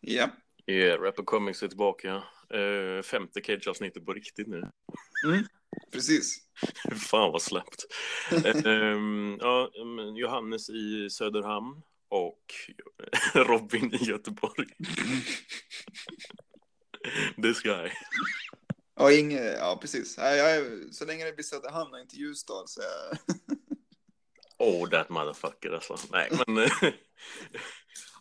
Ja. Yeah, Rapper Comics är tillbaka. Uh, femte Cage-avsnittet på riktigt nu. Mm, precis. Fan vad släppt. um, ja, um, Johannes i Söderhamn och Robin i Göteborg. This guy. Ja, inge, ja precis. Ja, jag, så länge det blir Söderhamn och inte Ljusdal så jag... Oh, that motherfucker alltså. Nej, men...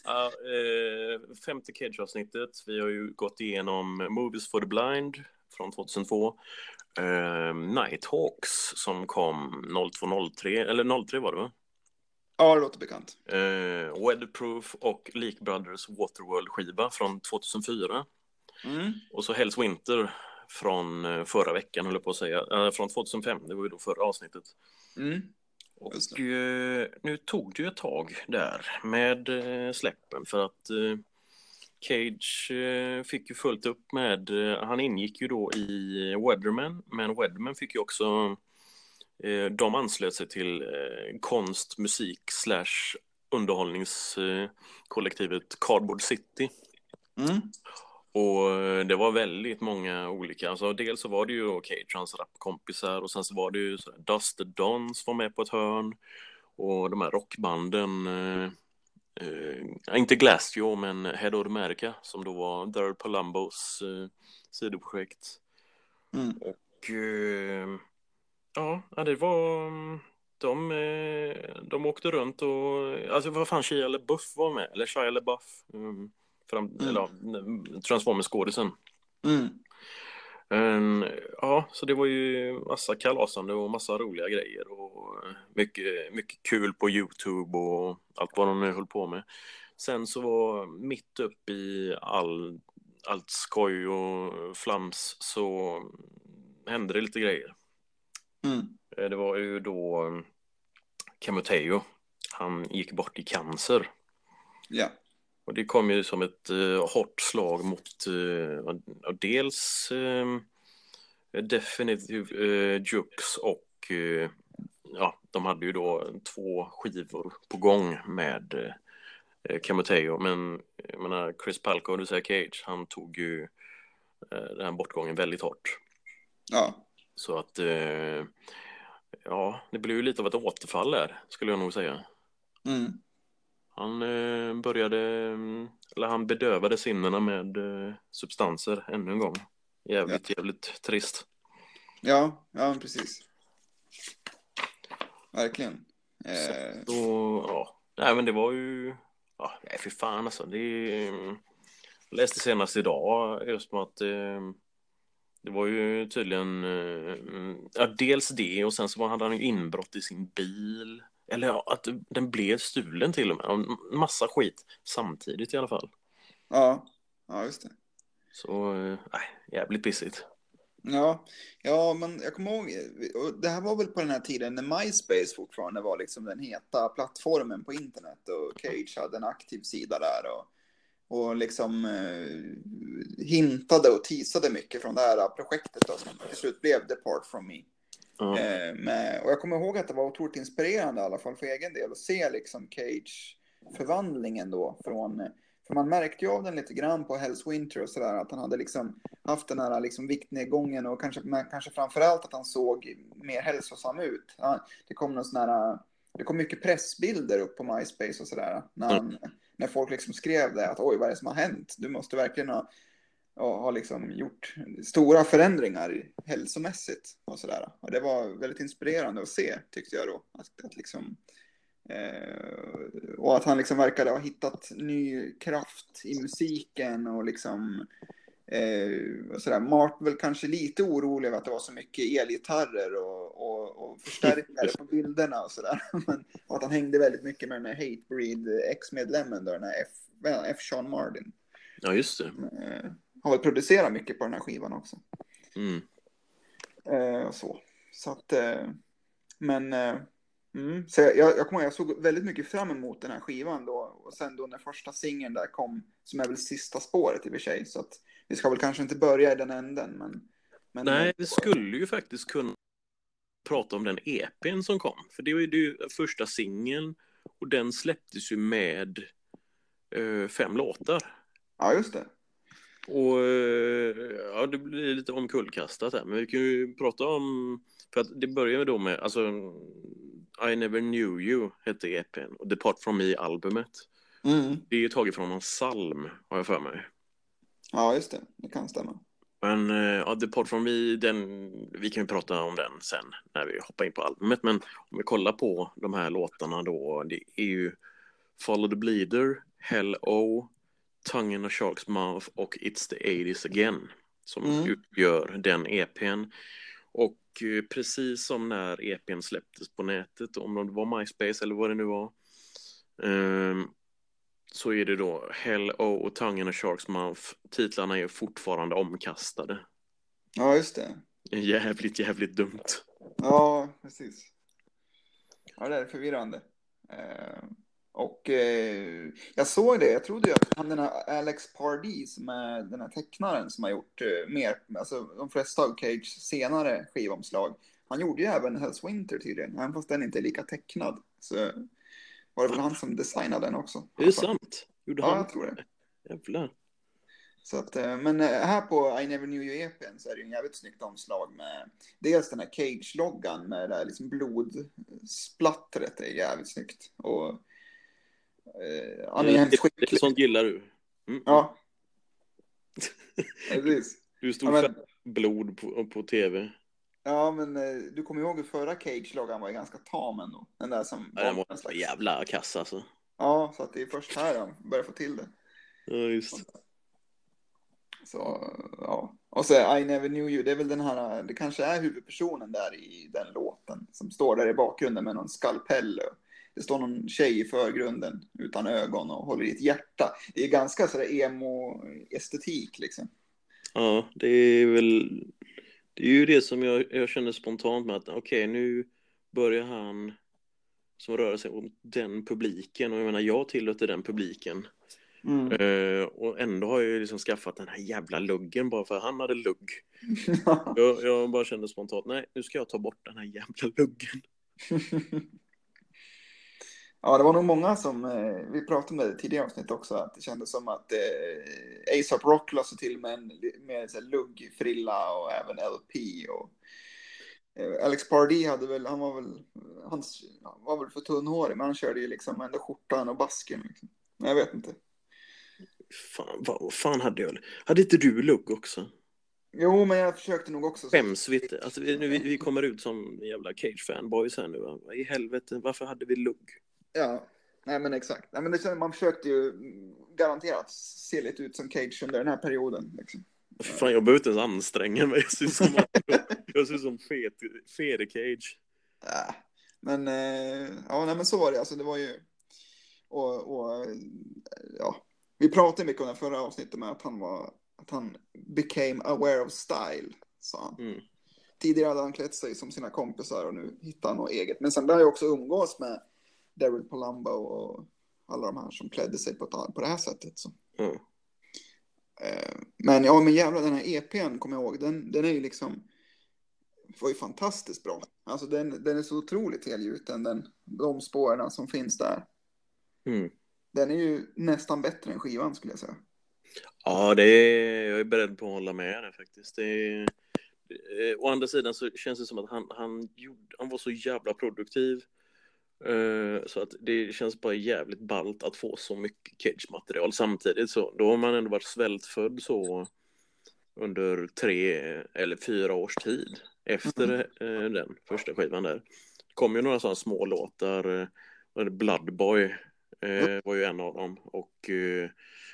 uh, femte Cage-avsnittet. Vi har ju gått igenom Movies for the Blind från 2002. Uh, Nighthawks som kom 0203, eller 03 var det va? Ja, det låter bekant. Uh, Weatherproof och Leak Brothers Waterworld-skiva från 2004. Mm. Och så Hells Winter från eh, förra veckan, höll jag på att säga. Äh, från 2005, det var ju då förra avsnittet. Mm. Och eh, nu tog det ju ett tag där med eh, släppen för att eh, Cage fick ju fullt upp med, han ingick ju då i Weatherman, men Weatherman fick ju också, de anslöt sig till konst, musik slash underhållningskollektivet Cardboard City. Mm. Och det var väldigt många olika, alltså dels så var det ju Cage, hans rapkompisar och sen så var det ju så Dust Dons var med på ett hörn och de här rockbanden, eh, eh, inte Glassjaw men Head of America som då var Daryl Palumbos eh, sidoprojekt. Mm. Och eh, ja, det var, de, eh, de åkte runt och, alltså vad fan Shia LaBeouf var med, eller Shia LaBeouf. Um, fram, Mm. eller, Transformers-skådisen. Mm. Um, ja, så det var ju massa kalasande och massa roliga grejer och mycket, mycket kul på Youtube och allt vad de nu höll på med. Sen så var mitt upp i all, allt skoj och flams så hände det lite grejer. Mm. Eh, Det var ju då um, Camoteo. Han gick bort i cancer. Ja. Och det kom ju som ett uh, hårt slag mot uh, dels uh, Definitive uh, Jux och uh, ja, de hade ju då två skivor på gång med uh, Camoteo. Men jag menar, Chris Palco, du säger Cage, han tog ju uh, den här bortgången väldigt hårt. Ja. Så att uh, ja, det blev ju lite av ett återfall där, skulle jag nog säga. Mm. Han eh, började, eller han bedövade sinnena med eh, substanser ännu en gång. Jävligt, jävligt trist. Ja, ja precis. Verkligen. Eh, Så, ja, nej men det var ju, ja, nej för fan alltså. Det, jag läste senast idag just med att det var ju tydligen, ja dels det och sen så hade han ju inbrott i sin bil. Eller att den blev stulen till och med. Massa skit samtidigt i alla fall. ja. ja, just det. Så, eh, nej, jävligt pissigt. Ja, ja, men jag kommer ihåg, och det här var väl på den här tiden när MySpace fortfarande var liksom den heta plattformen på internet och Cage hade en aktiv sida där och, och liksom eh, hintade och teasade mycket från det här projektet då, som till slut blev Depart from me. Ja. Eh, med, och jag kommer ihåg att det var otroligt inspirerande i alla fall för egen del att se liksom Cage förvandlingen då från för man märkte ju av den lite grann på Hells Winter och sådär att han hade liksom haft den här liksom viktnedgången och kanske, kanske framförallt att han såg mer hälsosam ut. Ja, det kom någon sån här, det kom mycket pressbilder upp på MySpace och sådär när, han, när folk liksom skrev det att oj vad är det som har hänt? Du måste verkligen ha, ha, ha liksom gjort stora förändringar hälsomässigt och sådär. Och det var väldigt inspirerande att se tyckte jag då. Att, att liksom, Eh, och att han liksom verkade ha hittat ny kraft i musiken och liksom eh, och sådär. Mart väl kanske lite orolig över att det var så mycket elgitarrer och, och, och förstärkare på bilderna och sådär. Men, och att han hängde väldigt mycket med den här Hatebreed ex-medlemmen då, den här F, F. Sean Martin. ja, just det. Har väl producerat mycket på den här skivan också. Mm. Eh, så. Så att, eh, men eh, Mm. Så jag, jag, kommer ihåg, jag såg väldigt mycket fram emot den här skivan då. Och sen då när första singeln där kom, som är väl sista spåret i och för sig. Så att vi ska väl kanske inte börja i den änden. Men, men Nej, vi skulle ju faktiskt kunna prata om den EPn som kom. För det var ju det första singeln och den släpptes ju med eh, fem låtar. Ja, just det. Och eh, ja, det blir lite omkullkastat här, men vi kan ju prata om, för att det börjar då med, alltså I never knew you hette EPn och Depart from me-albumet. Mm. Det är ju taget från någon psalm, har jag för mig. Ja, just det. Det kan stämma. Men eh, ja, Depart from me, den, vi kan ju prata om den sen när vi hoppar in på albumet. Men om vi kollar på de här låtarna då, det är ju Follow the Bleeder, Hell O, Tongue in a Shark's Mouth och It's the 80s Again som Mm. utgör den EPn. Och eh, precis som när EPn släpptes på nätet, om det var MySpace eller vad det nu var, ehm, så är det då Hell O och in a Shark's Mouth. Titlarna är fortfarande omkastade. Ja, just det. Jävligt, jävligt dumt. Ja, precis. Ja, det är förvirrande. Eh, och eh, jag såg det, jag trodde ju att han den här Alex Pardee som är den här tecknaren som har gjort eh, mer, alltså de flesta av Cage senare skivomslag. Han gjorde ju även Hells Winter tydligen, även fast den inte är lika tecknad. Så var det väl han som designade den också. Är det sant? Gjorde Ja, han? jag tror det. Jävlar. Så att, eh, men eh, här på I Never Knew You EPn så är det ju en jävligt snyggt omslag med dels den här Cage-loggan med det där liksom blodsplattret är jävligt snyggt. Och eh, han är det, hemskt det, skicklig. sånt gillar du. Mm. Ja. Precis. Du stod Ja, men, för blod på, på tv. ja, men eh, du kommer ihåg hur förra Cage-loggan var ju ganska tam ändå. Den där som Ja, den var en slags... jävla kass alltså. Ja, så att det är först här han börjar få till det. Ja, just. Så, ja. Och så I never knew you, det är väl den här, det kanske är huvudpersonen där i den låten som står där i bakgrunden med någon skalpell. och Det står någon tjej i förgrunden utan ögon och håller i ett hjärta. Det är ganska sådär emo-estetik liksom. Ja, det är väl... Det är ju det som jag, jag känner spontant med att okej, nu börjar han som rör sig mot den publiken och jag menar, jag tillhör till den publiken. Mm. Eh, och ändå har jag ju liksom skaffat den här jävla luggen bara för att han hade lugg. Jag, jag bara kände spontant, nej, nu ska jag ta bort den här jävla luggen. ja, det var nog många som, eh, vi pratade om det i tidigare avsnitt också, att det kändes som att eh, ASAP Rock la sig till med en med så här luggfrilla och även LP. Och, eh, Alex Pardee hade väl, han var väl, han var väl för tunnhårig, men han körde ju liksom ändå skjortan och basken. Liksom. Men jag vet inte. Fan, vad fan hade jag? Hade inte du lugg också? Jo, men jag försökte nog också. Skäms vi inte? Alltså, vi, nu, vi, vi kommer ut som jävla Cage-fanboys här nu. va? I helvete, varför hade vi lugg? Ja, nej men exakt. Nej, men det, man försökte ju garanterat se lite ut som Cage under den här perioden. Liksom. Fan, jag behöver inte ens anstränga mig. Jag ser ut som, jag ser som fet, Cage. Äh, men eh, ja, nej, men så var det. Alltså, det var ju... Och, och ja, vi pratade mycket om det förra avsnittet med att han var att han became aware of style, sa han. Mm. Tidigare hade han klätt sig som sina kompisar och nu hittar han något eget. Men sen började jag också umgås med Daryl Palumbo och alla de här som klädde sig på, på det här sättet. Så. Mm. Eh, Men ja, men jävlar den här EPn kommer jag ihåg, den, den är ju liksom var ju fantastiskt bra. Alltså den, den är så otroligt helgjuten, den, de spåren som finns där. Mm. Den är ju nästan bättre än skivan skulle jag säga. Ja, det är, jag är beredd på att hålla med dig faktiskt. Det är, eh, å andra sidan så känns det som att han, han, gjorde, han var så jävla produktiv. Eh, så att det känns bara jävligt ballt att få så mycket Cage-material samtidigt. Så då har man ändå varit svältfödd så under tre eller fyra års tid efter eh, den första skivan där. Det kom ju några sådana små låtar. Eh? Bloodboy eh, var ju en av dem. Och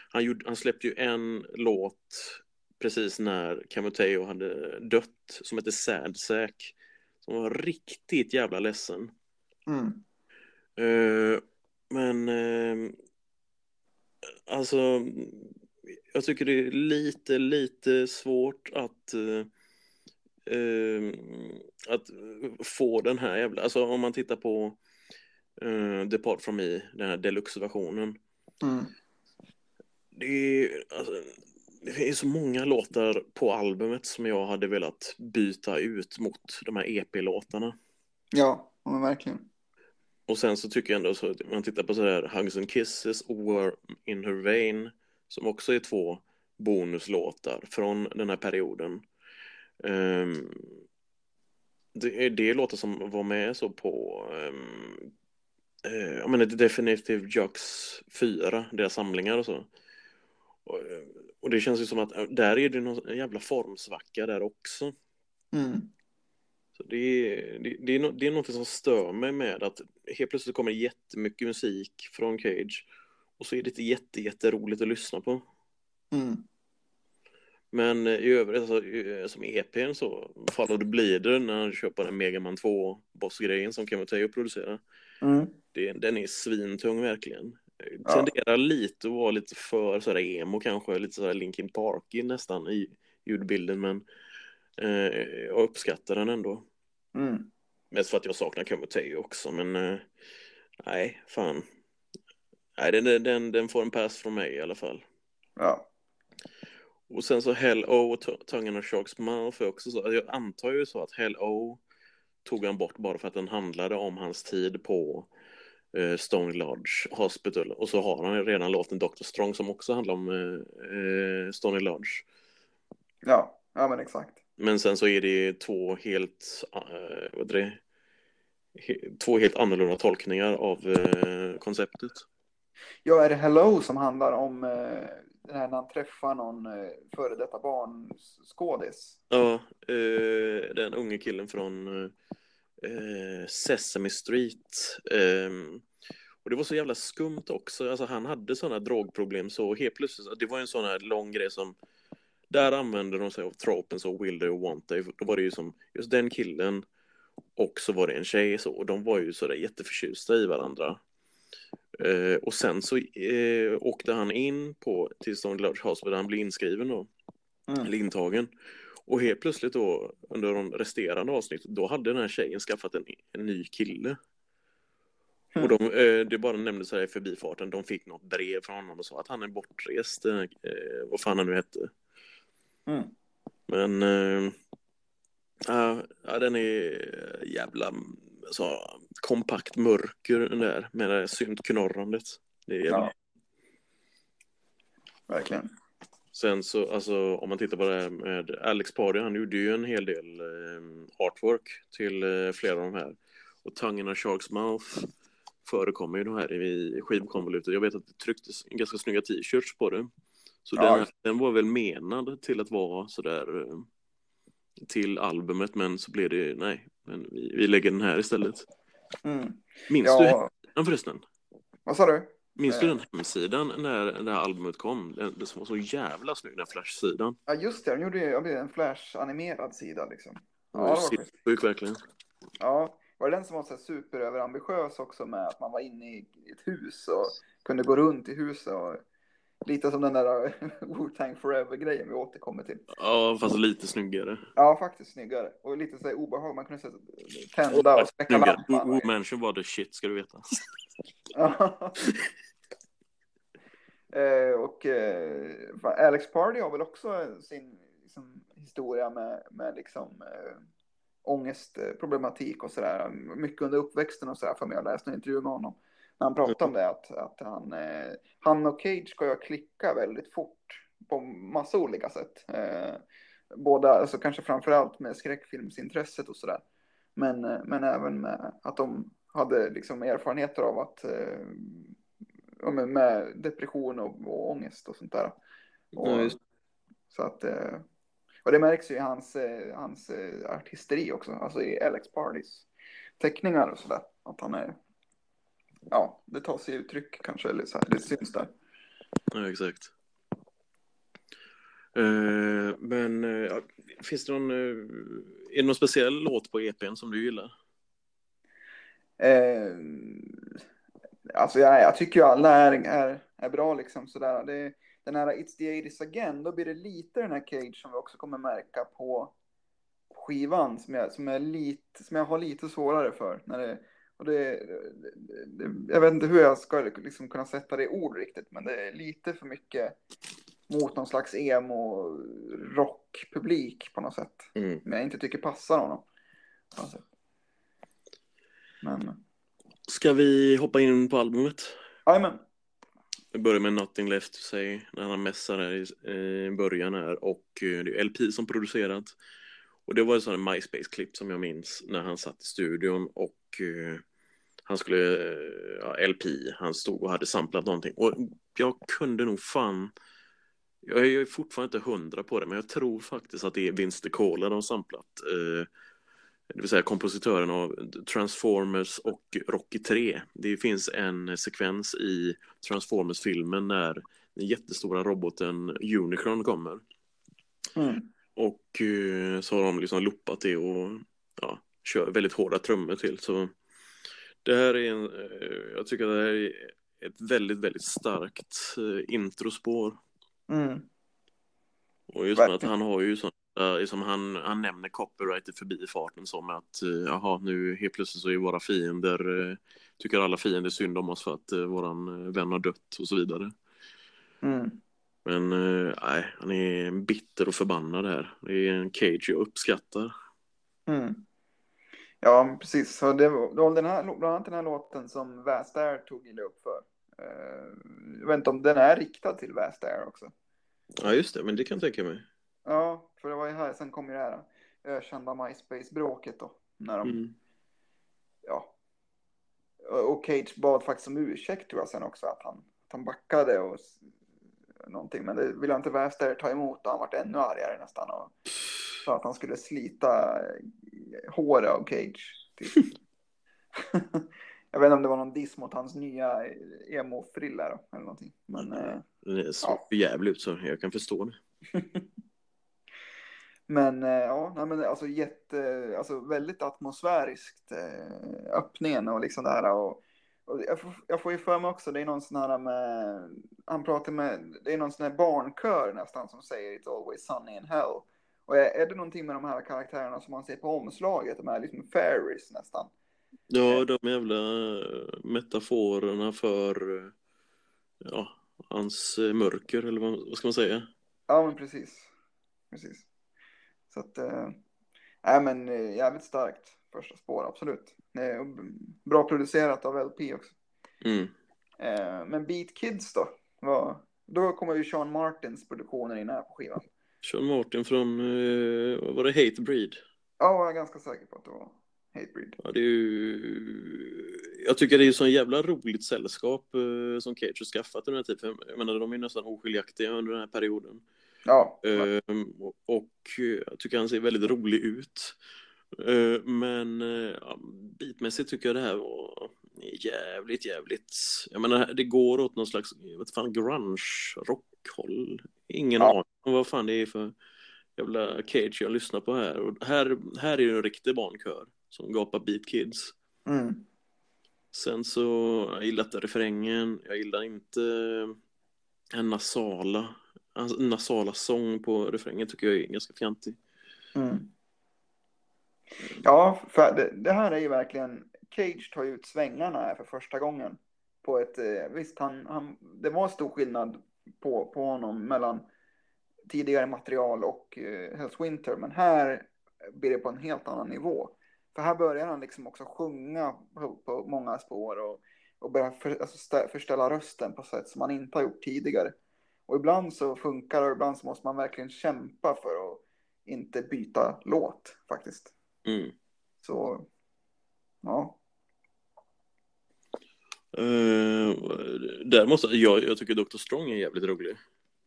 han, gjorde, han släppte ju en låt precis när Camoteo hade dött som hette Sad Sack. Som var riktigt jävla ledsen. Mm. Eh, men eh, alltså jag tycker det är lite, lite svårt att eh, att få den här jävla, alltså om man tittar på eh, Depart from me, den här deluxe-versionen. Mm. Det är, alltså, det är så många låtar på albumet som jag hade velat byta ut mot de här EP-låtarna. Ja, men verkligen. Och sen så tycker jag ändå så att man tittar på så här Hugs and Kisses, och Worm in Her Vein, som också är två bonuslåtar från den här perioden. Um, det, det är låtar som var med så på ehm, eh, um, uh, jag menar Definitive Jux 4, deras samlingar och så. Och, eh, och, det känns ju som att eh, där är det någon jävla formsvacka där också. Mm. Så det, är, det, det, är no, det är något som stör mig med att helt plötsligt kommer jättemycket musik från Cage och så är det inte jätte, jätteroligt att lyssna på. Mm. Men i övrigt, alltså, som EPn så, Follow the Bleeder när han köper den Megaman 2 bossgrejen som Kemoteyo producerar. Mm. Det, den är svintung verkligen. Ja. Tenderar lite att vara lite för sådär emo kanske, lite sådär Linkin Park nästan i ljudbilden men eh, jag uppskattar den ändå. Mm. Mest för att jag saknar Kemoteyo också men eh, nej, fan. Nej, den, den, den får en pass från mig i alla fall. Ja. Och sen så Hell O och Tongues of Sharks Mouth är också så. Jag antar ju så att Hell O tog han bort bara för att den handlade om hans tid på eh, Stone Lodge Hospital. Och så har han redan låten Dr. Strong som också handlar om eh, Stony Lodge. Ja, ja men exakt. Men sen så är det två helt, eh, vad är det? He två helt annorlunda tolkningar av eh, konceptet. Ja, är det Hello som handlar om eh, den här när han träffar någon före detta barnskådis? Ja, den unge killen från Sesame Street. Ehm, och det var så jävla skumt också. Alltså, han hade sådana drogproblem så helt plötsligt, det var en sån här lång grej som där använde de sig av tropen så will they or want they. Då var det ju som just den killen och så var det en tjej så och de var ju sådär jätteförtjusta i varandra. Eh, och sen så eh, åkte han in på till Stone Lodge Hospital där han blev inskriven då. Mm. Eller intagen. Och helt plötsligt då under de resterande avsnitten då hade den här tjejen skaffat en, en ny kille. Mm. Och de, eh, det bara nämndes här i förbifarten, de fick något brev från honom och sa att han är bortrest, eh, vad fan han nu hette. Mm. Men äh, ja, den är jävla så, kompakt mörker den där med det syntknorrandet. Det är jävla... Ja. Verkligen. Sen så, alltså om man tittar på det här med Alex Pardy, han gjorde ju en hel del eh, artwork till eh, flera av de här. Och Tongues of Sharks Mouth förekommer ju de här i skivkonvolutet. Jag vet att det trycktes ganska snygga t-shirts på det. Så Ja. den, den var väl menad till att vara sådär eh, till albumet, men så blev det, nej, men vi, vi lägger den här istället. Mm. Minns Ja, du hemsidan förresten? vad sa du? Minns du Eh. den hemsidan när det här albumet kom? Den, den som var så jävla snygg, den Flash-sidan. Ja, just det. De gjorde ju en Flash-animerad sida liksom. Ja, Ja, det var. Sjuk verkligen. Ja, var det den som var så superöverambitiös också med att man var inne i ett hus och kunde gå runt i huset och lite som den där Wu-Tang Forever-grejen vi återkommer till. Ja, fast lite snyggare. Ja, faktiskt snyggare. Och lite så obehag. Man kunde så tända och släcka lampan. Wu Mansion var the shit, ska du veta. Eh, och eh, Alex Party har väl också sin liksom, historia med, med liksom, eh, ångestproblematik och sådär. Mycket under uppväxten och sådär för mig. Jag läste en intervju med honom. När han pratade om det att, att han, eh, han och Cage ska ju klicka väldigt fort på massa olika sätt. Eh, båda, alltså kanske framförallt med skräckfilmsintresset och sådär. Men, eh, men även med att de hade liksom erfarenheter av att eh, med depression och, och ångest och sånt där. Och, just. Så att, eh, och det märks ju i hans, eh, hans artisteri också, alltså i Alex Partys teckningar och sådär. Att han är, ja, det tar sig uttryck kanske, eller så här, det syns där. Ja, exakt. Eh, men eh, finns det någon, eh, är det någon speciell låt på EPn som du gillar? Eh, alltså jag, jag tycker ju alla är, är, är bra liksom sådär. Det, den här It's the 80s again, då blir det lite den här Cage som vi också kommer märka på skivan som jag, som jag, lite, som jag har lite svårare för. När det, och det, det, jag vet inte hur jag ska liksom kunna sätta det i ord riktigt, men det är lite för mycket mot någon slags emo rockpublik på något sätt. Mm. Men jag inte tycker passar honom. sätt. Men, Ska vi hoppa in på albumet? jajamän. Det börjar med Nothing Left to Say när han mässar här i början här och eh, det är LP som producerat. Och det var ett sånt MySpace-klipp som jag minns när han satt i studion och uh, han skulle, uh, ja, LP, han stod och hade samplat någonting. Och jag kunde nog fan, jag är fortfarande inte hundra på det, men jag tror faktiskt att det är Vince DeCola de har samplat. Uh, det vill säga kompositören av Transformers och Rocky 3. Det finns en sekvens i Transformers-filmen när den jättestora roboten Unicron kommer. Mm. Och eh, så har de liksom loopat det och ja, kör väldigt hårda trummor till. Så det här är en, eh, jag tycker det här är ett väldigt, väldigt starkt eh, introspår. Mm. Och just med att han har ju sån Uh, liksom han, han nämner copyright i förbifarten som att jaha, nu helt plötsligt så är våra fiender, tycker alla fiender synd om oss för att våran vän har dött och så vidare. Mm. Men nej, han är bitter och förbannad här. Det är en cage jag uppskattar. Mm. Ja, precis. Så det var den här, bland annat den här låten som Vast Air tog illa upp för. jag vet inte om den är riktad till Vast Air också. Ja, just det, men det kan jag tänka mig. Ja, för det var ju här, sen kom ju det här ökända MySpace-bråket då. När de, Mm. ja. Och Cage bad faktiskt om ursäkt tror jag sen också, att han, att han backade och någonting. Men det ville inte Väster ta emot och han vart ännu argare nästan. Och sa att han skulle slita eh, håret av Cage. Typ. jag vet inte om det var någon diss mot hans nya emo-frilla då, eller någonting. Men, eh, Det såg för jävligt ut så jag kan förstå det. Men eh, ja, nej, men alltså jätte, alltså väldigt atmosfäriskt eh, öppningen och liksom det här och, och jag, får, jag får ju för mig också, det är någon sån här med, han pratar med, det är någon sån här barnkör nästan som säger It's always sunny in hell. Och är, det någonting med de här karaktärerna som man ser på omslaget, de här liksom fairies nästan? Ja, de jävla eh, metaforerna för eh, ja, hans eh, mörker, eller vad, ska man säga? Ja, men precis. Precis. Så att, eh, nej men eh, jävligt starkt första spår, absolut. Eh, bra producerat av LP också. Mm. Eh, men Beat Kids då? Då kommer ju Sean Martins produktioner in här på skivan. Sean Martin från, eh, vad var det, Hatebreed? Ja, jag är ganska säker på att det var Hatebreed. Ja, det är ju... Jag tycker det är så jävla roligt sällskap eh, som Cage har skaffat under den här tiden. Jag menar, de är nästan oskiljaktiga under den här perioden. Ja, Ehm, och, eh, jag tycker han ser väldigt rolig ut. Eh, men ja, beatmässigt tycker jag det här var jävligt, jävligt. Jag menar, det går åt någon slags, vet fan, grunge, rockhåll. Ingen Ja. aning om vad fan det är för jävla Cage jag lyssnar på här. Och här, här är det en riktig barnkör som gapar Beat Kids. mm. Sen så, jag gillar inte refrängen, jag gillar inte en nasala, alltså, nasala sång på refrängen tycker jag är ganska fjantig. Mm. Ja, för det, det här är ju verkligen, Cage tar ju ut svängarna här för första gången. På ett, eh, visst han, han, det var stor skillnad på, på honom mellan tidigare material och eh, Hells Winter, men här blir det på en helt annan nivå. För här börjar han liksom också sjunga på, på många spår och, och börja för, alltså stä, förställa rösten på sätt som man inte har gjort tidigare. Och ibland så funkar det och ibland så måste man verkligen kämpa för att inte byta låt faktiskt. Mm. Så, ja. Uh, där måste, jag, jag tycker Dr. Strong är jävligt rolig.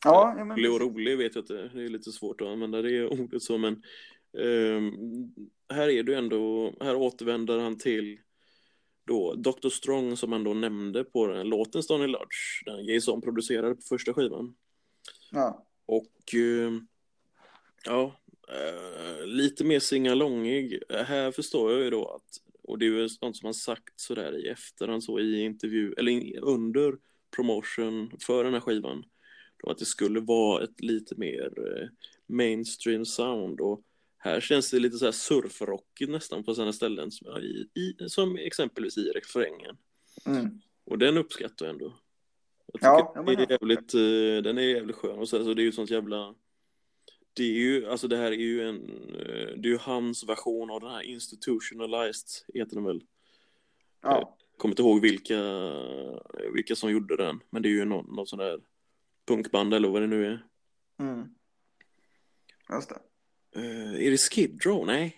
Ja, ja men Rolig och rolig vet jag inte, det är lite svårt att använda det ordet så men ehm, här är ju ändå, här återvänder han till då Dr. Strong som han då nämnde på den låten Stony Lodge, den Jason producerade på första skivan. Ja, Och eh, ja, eh, lite mer singalongig. Här förstår jag ju då att, och det är ju sånt som han sagt sådär i efterhand så i intervju, eller under promotion för den här skivan. Då att det skulle vara ett lite mer eh, mainstream sound och här känns det lite så här surfrockigt nästan på sina ställen som, i, i, som exempelvis i refrängen. mm. Och den uppskattar jag ändå. Jag Ja, ja, men det är jag- jävligt, eh, den är jävligt skön och så, så det är ju sånt jävla det är ju, alltså det här är ju en, eh, det är ju hans version av den här institutionalized, heter den väl. ja, kommer inte ihåg vilka, vilka som gjorde den, men det är ju någon, någon sån där punkband eller vad det nu är. Mm. Just det. Uh, är det Skid Row? Nej,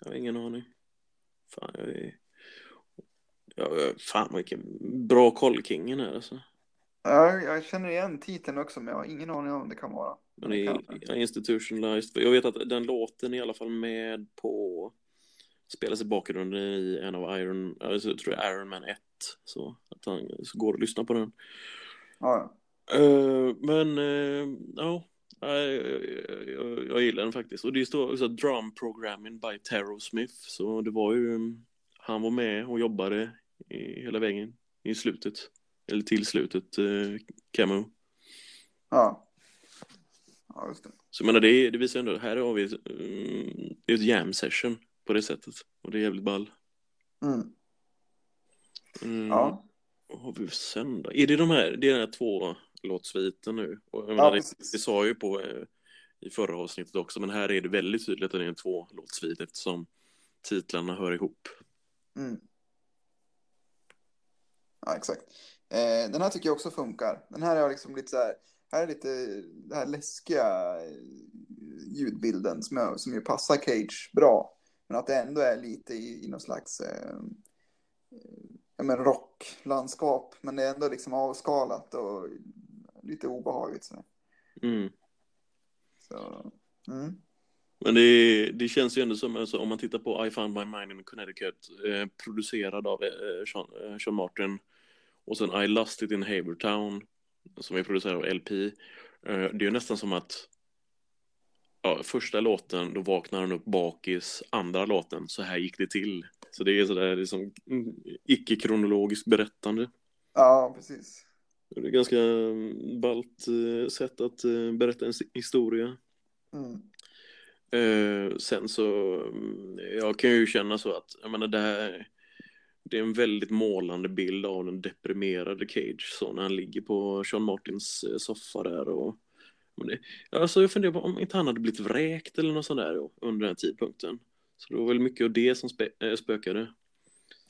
jag har ingen aning. Fan, jag är... Ja, fan vilken bra koll kingen är alltså. Ja, jag känner igen titeln också, men jag har ingen aning om det kan vara. Men det är institutionalized. Jag vet att den låten är i alla fall med på spelas i bakgrunden i en av Iron, alltså, jag tror Iron Man 1. Så att han så går och lyssnar på den. Ja. Uh, men uh, ja, jag, jag, jag, gillar den faktiskt. Och det står också Drum Programming by Taro Smith. Så det var ju, han var med och jobbade i, hela vägen i slutet. Eller till slutet, uh, Camo. Ja. Ja, just det. Så jag menar, det, det visar ändå, här har vi ett, um, ett jam session på det sättet. Och det är jävligt ball. Mm. Mm. Ja. Vad har vi sen då? Är det de här, det är den här två låtsviten nu? Och jag Ja, menar, det, precis. det sa ju på eh, i förra avsnittet också, men här är det väldigt tydligt att det är en två låtsvit eftersom titlarna hör ihop. Mm. Ja, exakt. Eh, den här tycker jag också funkar. Den här är liksom lite så här, här är lite den här läskiga eh, ljudbilden som, jag, som ju passar Cage bra. Men att det ändå är lite i, i någon slags eh, ja, men rocklandskap. Men det är ändå liksom avskalat och lite obehagligt. Så. Mm. Så, mm. Men det, det känns ju ändå som, alltså, om man tittar på I found my mind in Connecticut, eh, producerad av eh, Sean, eh, Sean Martin, och sen I lost it in Havertown, som är producerad av LP. Eh, det är ju nästan som att ja, första låten, då vaknar han upp bakis, andra låten, så här gick det till. Så det är sådär liksom mm, icke-kronologiskt berättande. Ja, precis. Det är ganska mm, ballt eh, sätt att eh, berätta en historia. Mm. Eh, sen så, mm, jag kan ju känna så att, jag menar det här, det är en väldigt målande bild av den deprimerade Cage, så när han ligger på Sean Martins eh, soffa där och alltså jag funderar på om inte han hade blivit vräkt eller något sånt där då, under den tidpunkten. Så det var väl mycket av det som spö, äh, spökade.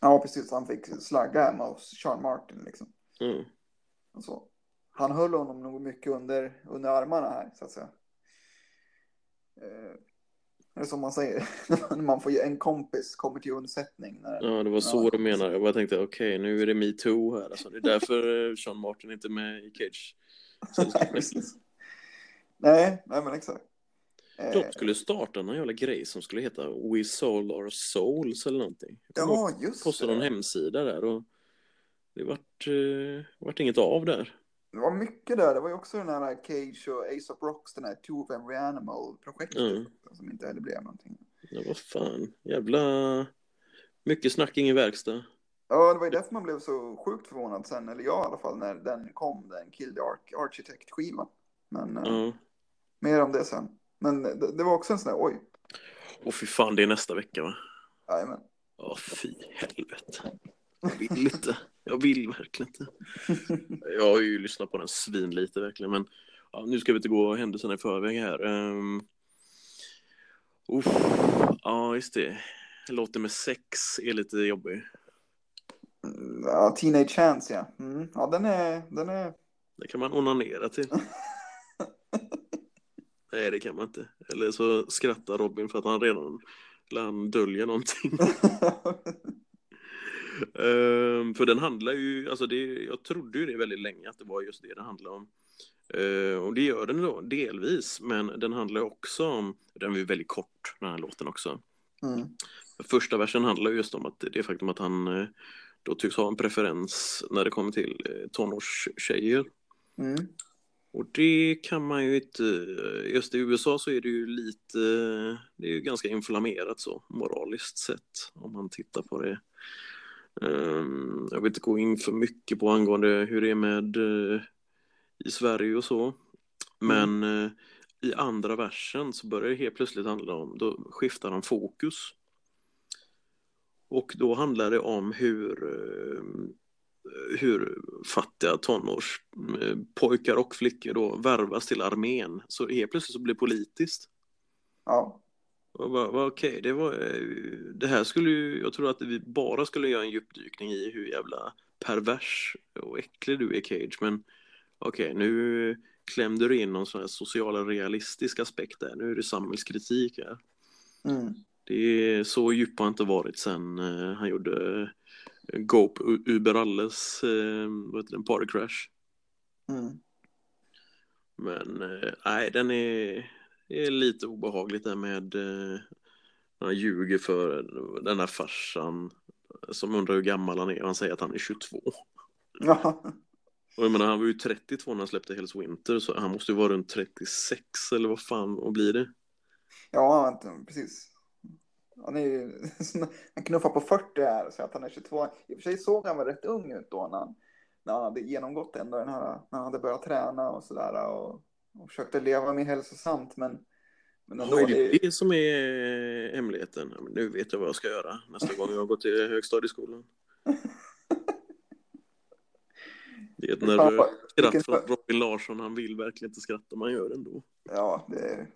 Ja, precis. Han fick slagga hemma hos Sean Martin liksom. Mm. Och så. Han höll honom nog mycket under, under armarna här, så att säga. Eh, det är som man säger, man får en kompis kommer till undsättning. När, Ja, det var så Ja. du menade. Jag bara tänkte, okej, nu är det metoo här. Alltså, det är därför eh, Sean Martin inte är med i Cage. nej, nej, men exakt. Eh, De skulle starta någon jävla grej som skulle heta We Sold Our Souls eller någonting. Ja, just postade någon det. hemsida där och det vart, eh, vart inget av där. Det var mycket där. Det var ju också den här Cage och Ace of Rocks, den här Two of Every Animal-projektet. Mm. Som inte heller blev någonting. Ja, vad fan. Jävla... Mycket snack, ingen verkstad. Ja, det var ju därför man blev så sjukt förvånad sen, eller jag i alla fall, när den kom, den Kill the Arch- Architect-skivan. Men eh, Ja. mer om det sen. Men det, det var också en sån där, oj, Och fy fan, det är nästa vecka va? jajamän. Ja, fy helvete. Jag vill inte. Jag vill verkligen inte. Jag har ju lyssnat på den svin lite verkligen, men ja, nu ska vi inte gå händelserna i förväg här. Um, uff, ja, just det. Låten med sex är lite jobbig. Mm, Ja, Teenage Chance, ja. Mm. Ja, den är, den är... Det kan man onanera till. Nej, det kan man inte. Eller så skrattar Robin för att han redan han döljer någonting. Ehm, för den handlar ju, alltså det, jag trodde ju det väldigt länge att det var just det det handlade om. Ehm, och det gör den då, delvis, men den handlar också om, den är ju väldigt kort den här låten också. mm. Första versen handlar just om att det faktum att han eh, då tycks ha en preferens när det kommer till eh, tonårstjejer. Mm. Och det kan man ju inte, just i USA så är det ju lite, det är ju ganska inflammerat så, moraliskt sett, om man tittar på det. Ehm, jag vill inte gå in för mycket på angående hur det är med eh, i Sverige och så. Men eh, i andra versen så börjar det helt plötsligt handla om, då skiftar han fokus. Och då handlar det om hur, eh, hur fattiga tonårspojkar och flickor då värvas till armén. Så helt plötsligt så blir det politiskt. Ja. Och bara, bara, okej, det var, eh, det här skulle ju, jag tror att vi bara skulle göra en djupdykning i hur jävla pervers och äcklig du är Cage, men okej, nu klämde du in någon sån här social realistisk aspekt där, nu är det samhällskritik här. Mm. Det är så djup har inte varit sen eh, han gjorde eh, Gope Uber Alles, vad heter den, Party Crash. Mm. Men nej, den är, det är lite obehagligt där med eh, han ljuger för den här farsan som undrar hur gammal han är han säger att han är 22. Ja. Och jag menar, han var ju 32 när han släppte Hells Winter så han måste ju vara runt 36 eller vad fan, och blir det? Ja, vänta, precis. Han, är ju, han knuffar på 40 här och säger att han är 22. I och för sig såg han väl rätt ung ut då när han, när han hade genomgått ändå den här, när han hade börjat träna och sådär och, och försökte leva mer hälsosamt. Men, men ändå, Ja, är det det, det som är hemligheten? Ja, men Nu vet jag vad jag ska göra nästa gång jag går till högstadieskolan. Det är ett nervöst skratt från Robin Larsson. Han vill verkligen inte skratta, man gör det ändå. ja, det, är-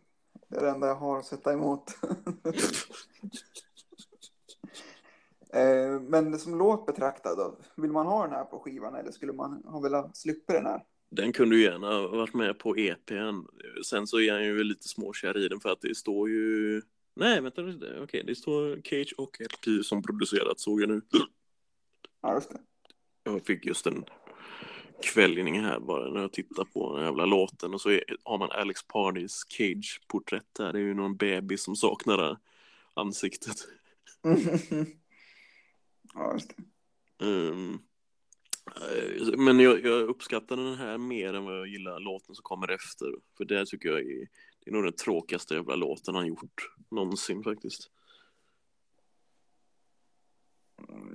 det är det enda jag har att sätta emot. Eh, Men som låt betraktad då, vill man ha den här på skivan eller skulle man ha velat slippa den här? Den kunde ju gärna varit med på EPn. Sen så är han ju lite småkär i den för att det står ju... Nej, vänta. det- Okej, det står Cage och LP som producerat, såg jag nu. Ja, just det. Jag fick just en kvällning här bara när jag tittar på den jävla låten och så är, har man Alex Pardys Cage-porträtt där. Det är ju någon bebis som saknar det ansiktet. Ja, just det. Eh, men jag, jag uppskattar den här mer än vad jag gillar låten som kommer efter. För det tycker jag är, det är nog den tråkigaste jävla låten han gjort någonsin faktiskt.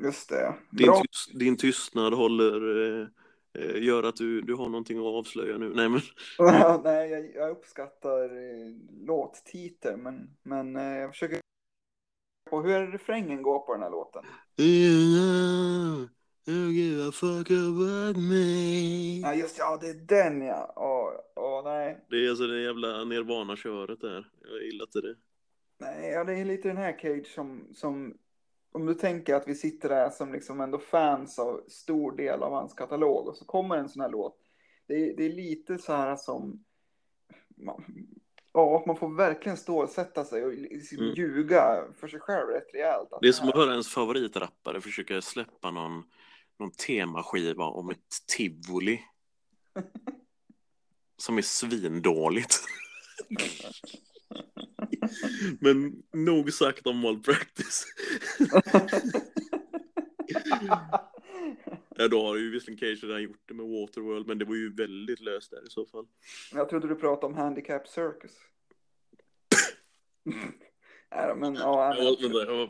Just det. Din, tyst, din tystnad håller, eh, eh, gör att du, du har någonting att avslöja nu. Nej men, Nej, jag, jag uppskattar eh, låttiteln, men, men eh, jag försöker... Och hur refrängen går på den här låten? You give a fuck about me. Ja, just ja, det är den ja. Åh, åh nej. Det är alltså det jävla Nirvana-köret där. Jag gillar inte det. Nej, ja, det är lite den här Cage som, som... Om du tänker att vi sitter där som liksom ändå fans av stor del av hans katalog och så kommer en sån här låt. Det är, det är lite så här som... Man, ja, man får verkligen stålsätta sig och liksom Mm. ljuga för sig själv rätt rejält. Det är som att höra ens favoritrappare försöka släppa någon, någon temaskiva om ett tivoli. Som är svindåligt. Men nog sagt om Malpractice. ja, då har ju visserligen Cage redan gjort det med Waterworld, men det var ju väldigt löst där i så fall. Jag trodde du pratade om Handicap Circus. Nej, men ja, Ja, men det-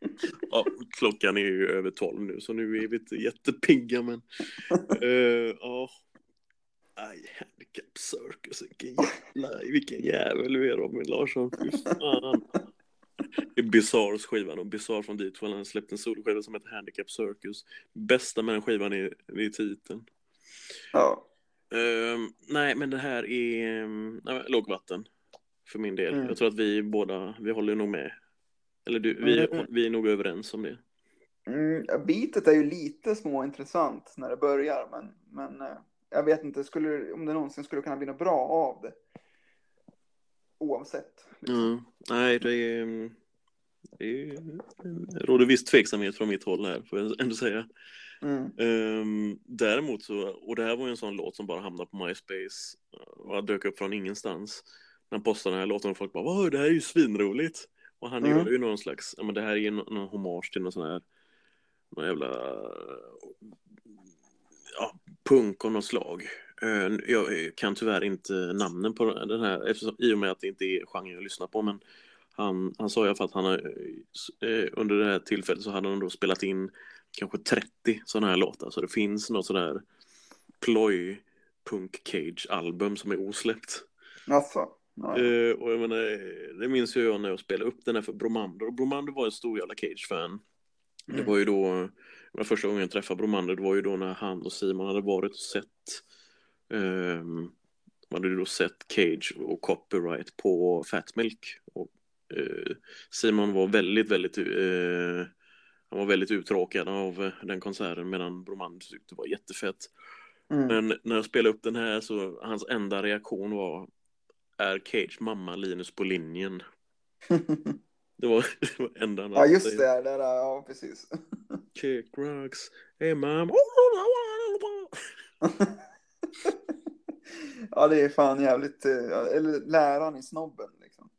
ja. Klockan är ju över tolv nu, så nu är vi inte jättepigga, men... eh, Ja. Aj, handicap circus, vilken jävla, vilken jävel du är Robin Larsson. Fy fan. Det är Bizarres skivan och Bizarre från dit han har släppt en solskiva som heter Handicap Circus. Bästa med den skivan är, är titeln. ja. Ehm, nej, men det här är um, lågvatten för min del. Mm. Jag tror att vi båda, vi håller nog med. Eller du, vi, vi är nog överens om det. Mm, ja, beatet är ju lite småintressant när det börjar, men, men eh, jag vet inte skulle, om det någonsin skulle kunna bli något bra av det. Oavsett. liksom. Mm. Nej, det är, mm, det är, råder viss tveksamhet från mitt håll här, får jag ändå säga. Mm. Ehm, däremot så, och det här var ju en sån låt som bara hamnade på MySpace och dök upp från ingenstans. När han postade den här låten och folk bara Wow, det här är ju svinroligt. Och han Mm. gör ju någon slags, ja men det här är ju någon, någon hommage till någon sån här, någon jävla, ja, punk av något slag. Eh, Jag kan tyvärr inte namnen på den här, eftersom, i och med att det inte är genren jag lyssnar på, men han, han sa i alla fall att han har, eh, under det här tillfället så hade han då spelat in kanske 30 sådana här låtar, så det finns något sådär ploj punk cage album som är osläppt. Alltså, ja. Eh, och jag menar, eh, det minns jag när jag spelade upp den här för Bromander. Och Bromander var en stor jävla Cage-fan. Det Mm. var ju då, det var första gången jag träffade Bromander, det var ju då när han och Simon hade varit och sett ehm, man hade då sett Cage och copyright på Fat Milk. Och, eh, Simon var väldigt, väldigt eh, han var väldigt uttråkad av den konserten medan Broman tyckte det var jättefett. Mm. Men när jag spelade upp den här så hans enda reaktion var Är Cage mamma Linus på linjen? det, var, det var enda han Ja just det, där, ja precis. Kick rocks, hey mom. ja det är fan jävligt, eh, eller läraren i snobben liksom.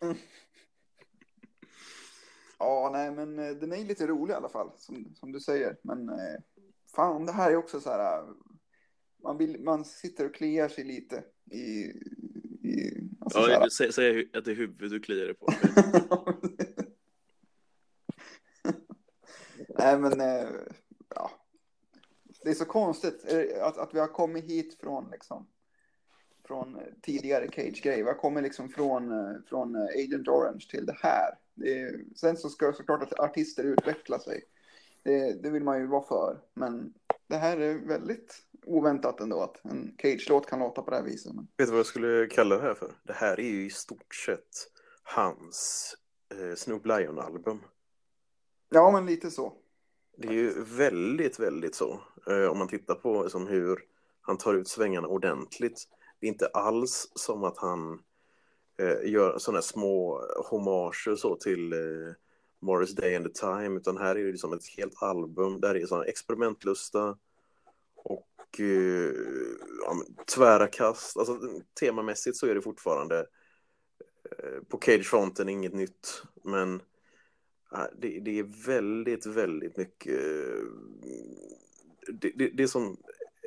Ja, nej, men eh, den är lite rolig i alla fall, som, som du säger. Men eh, fan, det här är också så här. Man, vill, man sitter och kliar sig lite i... i alltså ja, säg, säg att det är huvudet du kliar dig på. nej, men ja. Det är så konstigt att, att vi har kommit hit från liksom från tidigare Cage-grejer. Vi har kommit liksom från, från Agent Orange till det här. Är, sen så ska såklart att artister utveckla sig. Det, det, vill man ju vara för. Men det här är väldigt oväntat ändå att en Cage-låt kan låta på det här viset. Men... Vet du vad jag skulle kalla det här för? Det här är ju i stort sett hans eh, Snoop Lion-album. Ja, men lite så. Det är ju väldigt, väldigt så. Eh, om man tittar på liksom, hur han tar ut svängarna ordentligt. Det är inte alls som att han eh, gör sådana små hommager så till eh, Morris Day and the Time, utan här är det liksom ett helt album där det är sådana experimentlusta och eh, ja, tvära kast. Alltså temamässigt så är det fortfarande eh, på Cage-fronten inget nytt, men eh, det, det, är väldigt, väldigt mycket det, det, det är som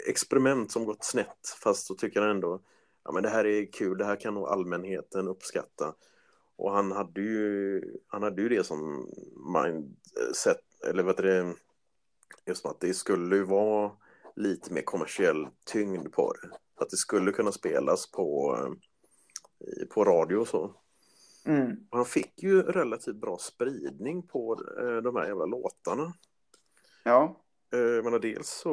experiment som gått snett, fast så tycker han ändå ja, men det här är kul, det här kan nog allmänheten uppskatta. Och han hade ju, han hade ju det som mindset, eller vad är det, just att det skulle ju vara lite mer kommersiell tyngd på det. Att det skulle kunna spelas på, på radio och så. Mm. Och han fick ju relativt bra spridning på eh, de här jävla låtarna. Ja. Eh, jag menar, dels så,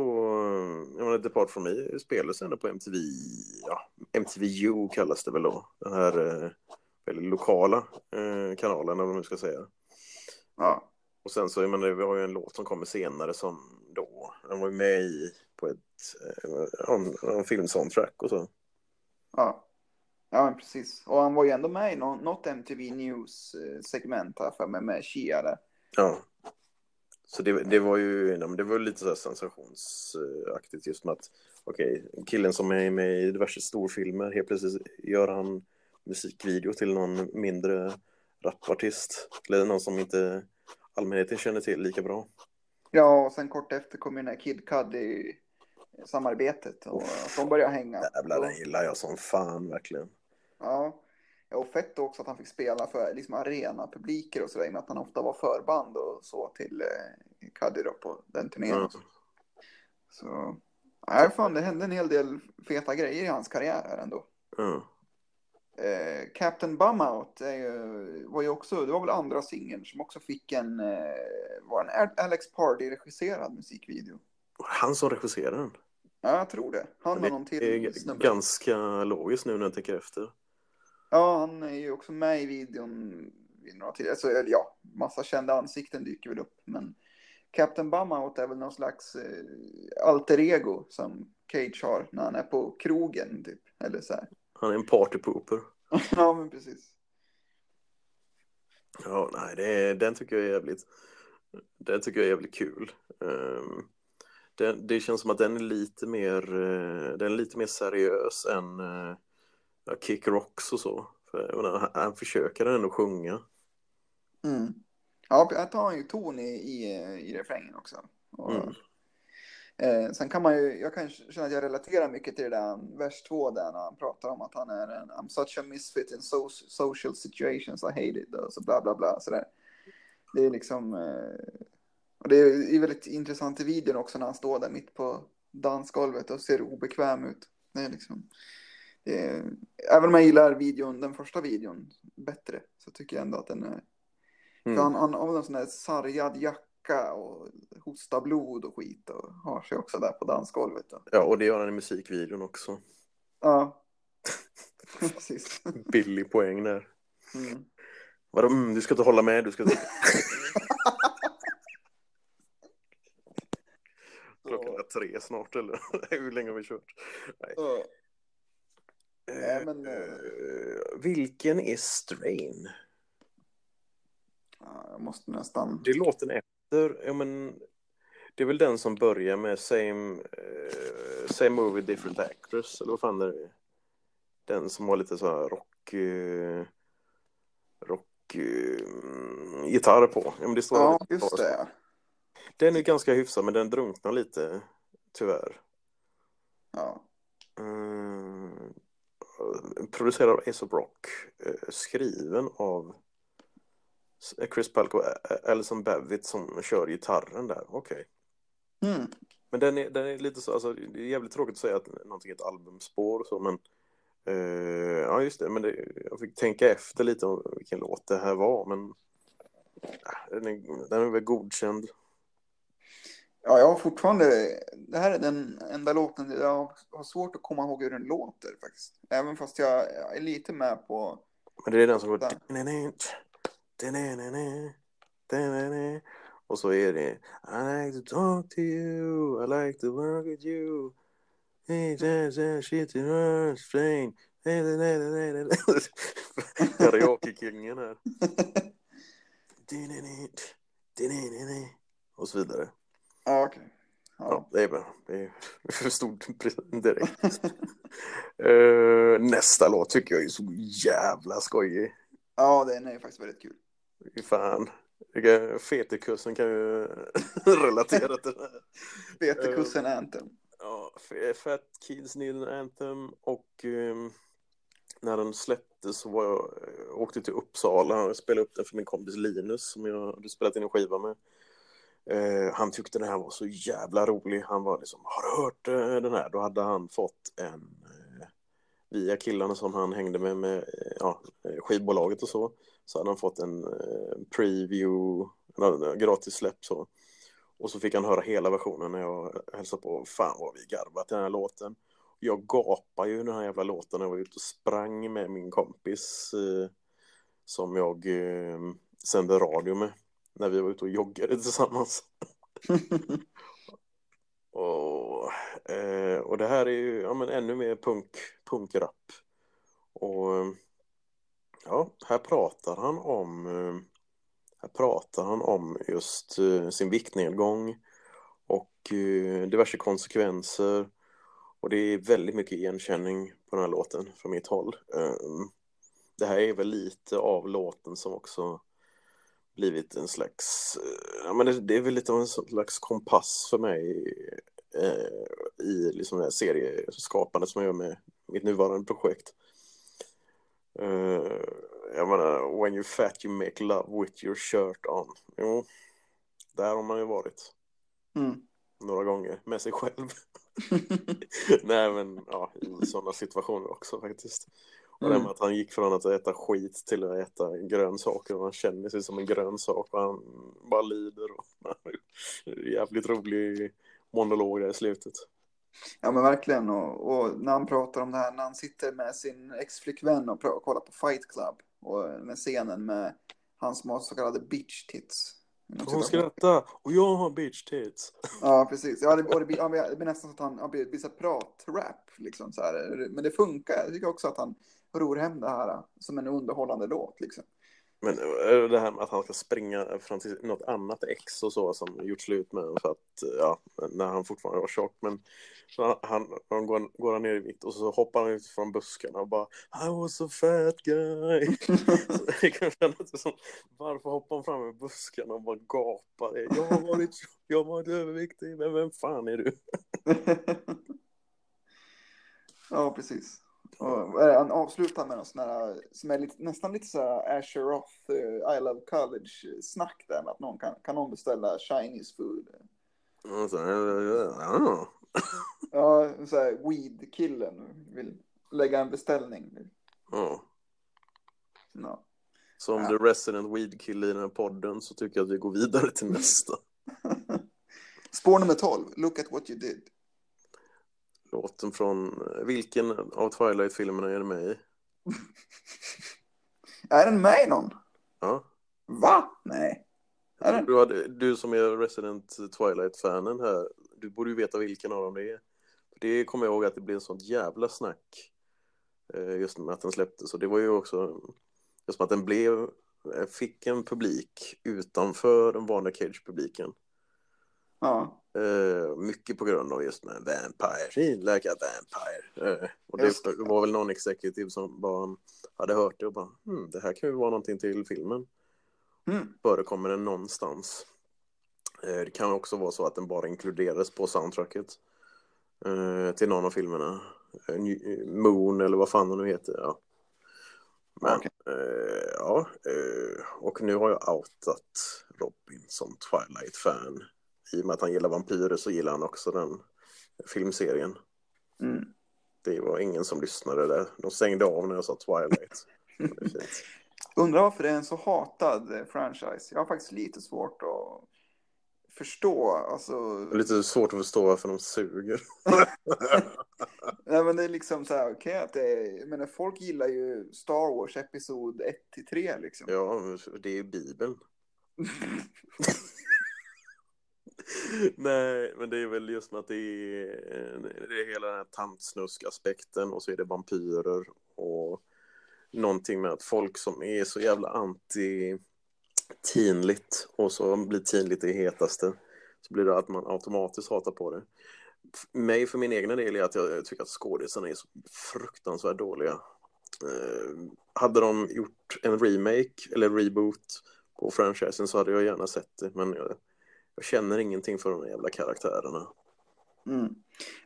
jag menar, Depart from Me spelades ändå på MTV, ja, MTV kallas det väl då, den här eh, väldigt lokala eh, kanalen, eller vad man ska säga. Ja. Och sen så, jag menar, vi har ju en låt som kommer senare som då, den var ju med i på ett, eh, en, en filmsoundtrack och så. Ja. Ja, men precis. Och han var ju ändå med i något MTV News-segment här för mig med Shia där. Ja. Så det, det var ju det var lite så sensationsaktigt just med att okej, okay, killen som är med i diverse storfilmer, helt plötsligt gör han musikvideo till någon mindre rapartist eller någon som inte allmänheten känner till lika bra. Ja, och sen kort efter kom ju den här Kid Cudi samarbetet och att de började hänga. Jävlar, den gillar jag som fan verkligen. Ja, och fett också att han fick spela för liksom, arena-publiker och sådär, med att han ofta var förband och så till eh, Kadri på den turnén. Mm. Så, nej fan, det hände en hel del feta grejer i hans karriär här ändå. Mm. Eh, Captain Bumout var ju också, det var väl andra singeln som också fick en, eh, var en Alex Pardy-regisserad musikvideo. Han som regisserade den? Ja, jag tror det. Han och någon till är ganska logiskt nu när jag tänker efter. Ja, han är ju också med i videon vid några till. Alltså, ja, massa kända ansikten dyker väl upp. Men Captain Bumout är väl någon slags eh, alter ego som Cage har när han är på krogen typ. Eller så här. Han är en partypooper. ja, men precis. Ja, nej, det, den tycker jag är jävligt, den tycker jag är jävligt kul. Um, den, det känns som att den är lite mer, uh, den är lite mer seriös än uh, Kick Rocks och så. För, menar, han försöker ändå sjunga. Mm. Ja, här tar han ju ton i, i, i refrängen också. Och, mm. eh, sen kan man ju, jag kan känna att jag relaterar mycket till det där vers två där när han pratar om att han är en I'm such a misfit in so, social situations I hate it och så bla bla bla sådär. Det är liksom, eh, och det är väldigt intressant i videon också när han står där mitt på dansgolvet och ser obekväm ut. Det är liksom, eh, även om jag gillar videon, den första videon bättre så tycker jag ändå att den är... Mm. han, han har en sån där sargad jacka och hosta blod och skit och har sig också där på dansgolvet. Ja, och det gör han i musikvideon också. Ja, precis. Billig poäng där. Mm. Vadå, mm, du ska inte hålla med, du ska inte... Tre snart, eller? Hur länge har vi kört? Nej. Så, Nej, men, Eh, vilken är Strain? ja, jag måste nästan... Det är låten efter, ja men det är väl den som börjar med same, eh, same movie different actress, eller vad fan är det? Den som har lite så här rock, rock gitarr på. Ja, men det står Ja, just det. Den är ganska hyfsad, men den drunknar lite, tyvärr. Ja. Mm, producerad av Ace of Rock, eh, skriven av S- Chris Palko och A- Alison Babbitt som kör gitarren där. Okej. Mm. Men den är, den är lite så, alltså, det är jävligt tråkigt att säga att någonting är ett albumspår och så, men eh, ja just det, men det, jag fick tänka efter lite om vilken låt det här var, men ja, den är, den är väl godkänd. Ja, jag har fortfarande... Det här är den enda låten jag har svårt att komma ihåg hur den låter faktiskt. Även fast jag, är lite med på... Men det är den som går... Och så är det I like to talk to you, I like to work with you. Hey, yeah, shit in her strain. Karaoke-kingen här. Och så vidare. Ja, okej. Ja, Ja. det är bra. Det är förstod direkt. Eh, nästa låt tycker jag är så jävla skojig. ja, den är faktiskt väldigt kul. Fan. Fetikussen kan ju relatera till det här. Vetekussen Anthem. Ja, Fat Kids Need an Anthem och ehm, när den släpptes så var jag, eh, åkte till Uppsala och spelade upp den för min kompis Linus som jag hade spelat in en skiva med. Eh, han tyckte den här var så jävla rolig. Han var liksom, har du hört eh, den här? Då hade han fått en, eh, via killarna som han hängde med, med eh, ja, eh, skivbolaget och så, så hade han fått en eh, preview, en eh, gratis släpp så. Och så fick han höra hela versionen när jag hälsade på. Fan vad vi garvat den här låten. Jag gapade ju den här jävla låten när jag var ute och sprang med min kompis eh, som jag eh, sände radio med när vi var ute och joggade tillsammans. och, eh, och det här är ju ja, men ännu mer punk, punkrapp. Och ja, här pratar han om eh, här pratar han om just eh, sin viktnedgång och eh, diverse konsekvenser. Och det är väldigt mycket igenkänning på den här låten från mitt håll. Eh, det här är väl lite av låten som också blivit en slags, eh, ja men det, det är väl lite av en slags kompass för mig eh, i liksom det här serieskapandet som jag gör med mitt nuvarande projekt. Eh, jag menar, when you fat you make love with your shirt on. Jo, där har man ju varit Mm. några gånger med sig själv. Nej men ja, i sådana situationer också faktiskt. Och det Mm. med att han gick från att äta skit till att äta grönsaker och han känner sig som en grönsak och han bara lider. Och, jävligt rolig monolog där i slutet. Ja men verkligen och, och när han pratar om det här när han sitter med sin ex-flickvän och, och kollar på Fight Club och den scenen med han som har så kallade bitch tits. Hon skrattar och jag har bitch tits. Ja precis, ja, det, och det, blir, ja, det blir nästan så att han, han blir, blir prat-rap liksom så här. Men det funkar, jag tycker också att han ror hem det här som en underhållande låt liksom. Men eh, det här med att han ska springa fram till något annat ex och så som gjort slut med för att, ja, när han fortfarande var tjock. Men så han, han går, går han ner i vikt och så hoppar han ut från buskarna och bara I was a fat guy. så det kan kännas som, varför hoppar han fram i buskarna och bara gapar? Jag har varit, jag har varit överviktig, men vem fan är du? ja precis. Och, det, han avslutar med något sån här, som är lite, nästan lite så här Asher Roth, eh, I Love College-snack där med att någon kan, kan någon beställa Chinese food. Och så, ja. Ja, så här weed-killen vill lägga en beställning. Ja. Ja. Som Ja. the resident weed kille i den här podden så tycker jag att vi går vidare till nästa. Spår nummer 12, Look at what you did. Låten från vilken av Twilight-filmerna är det med i? Är den med i någon? Ja. Va? Nej. Är den? Du, hade, du som är resident Twilight-fanen här, du borde ju veta vilken av dem det är. För det kommer jag ihåg att det blev en sånt jävla snack eh, just med att den släpptes. Och det var ju också just som att den blev, eh, fick en publik utanför den vanliga Cage-publiken. Ja. Eh, mycket på grund av just med Vampire, like a vampire. Eh, och det var väl någon executive som bara hade hört det och bara, hmm, det här kan ju vara någonting till filmen. Mm. Förekommer den någonstans? Eh, det kan också vara så att den bara inkluderades på soundtracket till någon av filmerna. Moon eller vad fan den nu heter. Ja. Men, eh, ja, och nu har jag outat Robin som Twilight-fan. I och med att han gillar vampyrer så gillar han också den filmserien. Mm. Det var ingen som lyssnade där. De stängde av när jag sa Twilight. Undrar varför det är en så hatad eh, franchise. Jag har faktiskt lite svårt att förstå. Alltså, lite svårt att förstå varför de suger. nej, men det är liksom så här, okej att det är, menar, folk gillar ju Star Wars episod 1 till 3 liksom. Ja, det är ju Bibeln. Nej, men det är väl just med att det är, det är hela den här tantsnusk-aspekten och så är det vampyrer och någonting med att folk som är så jävla anti-teenligt och så blir teenligt det hetaste så blir det att man automatiskt hatar på det. Mig för min egna del är att jag tycker att skådisarna är så fruktansvärt dåliga. Eh, hade de gjort en remake eller reboot på franchisen så hade jag gärna sett det men jag, jag känner ingenting för de jävla karaktärerna. Mm.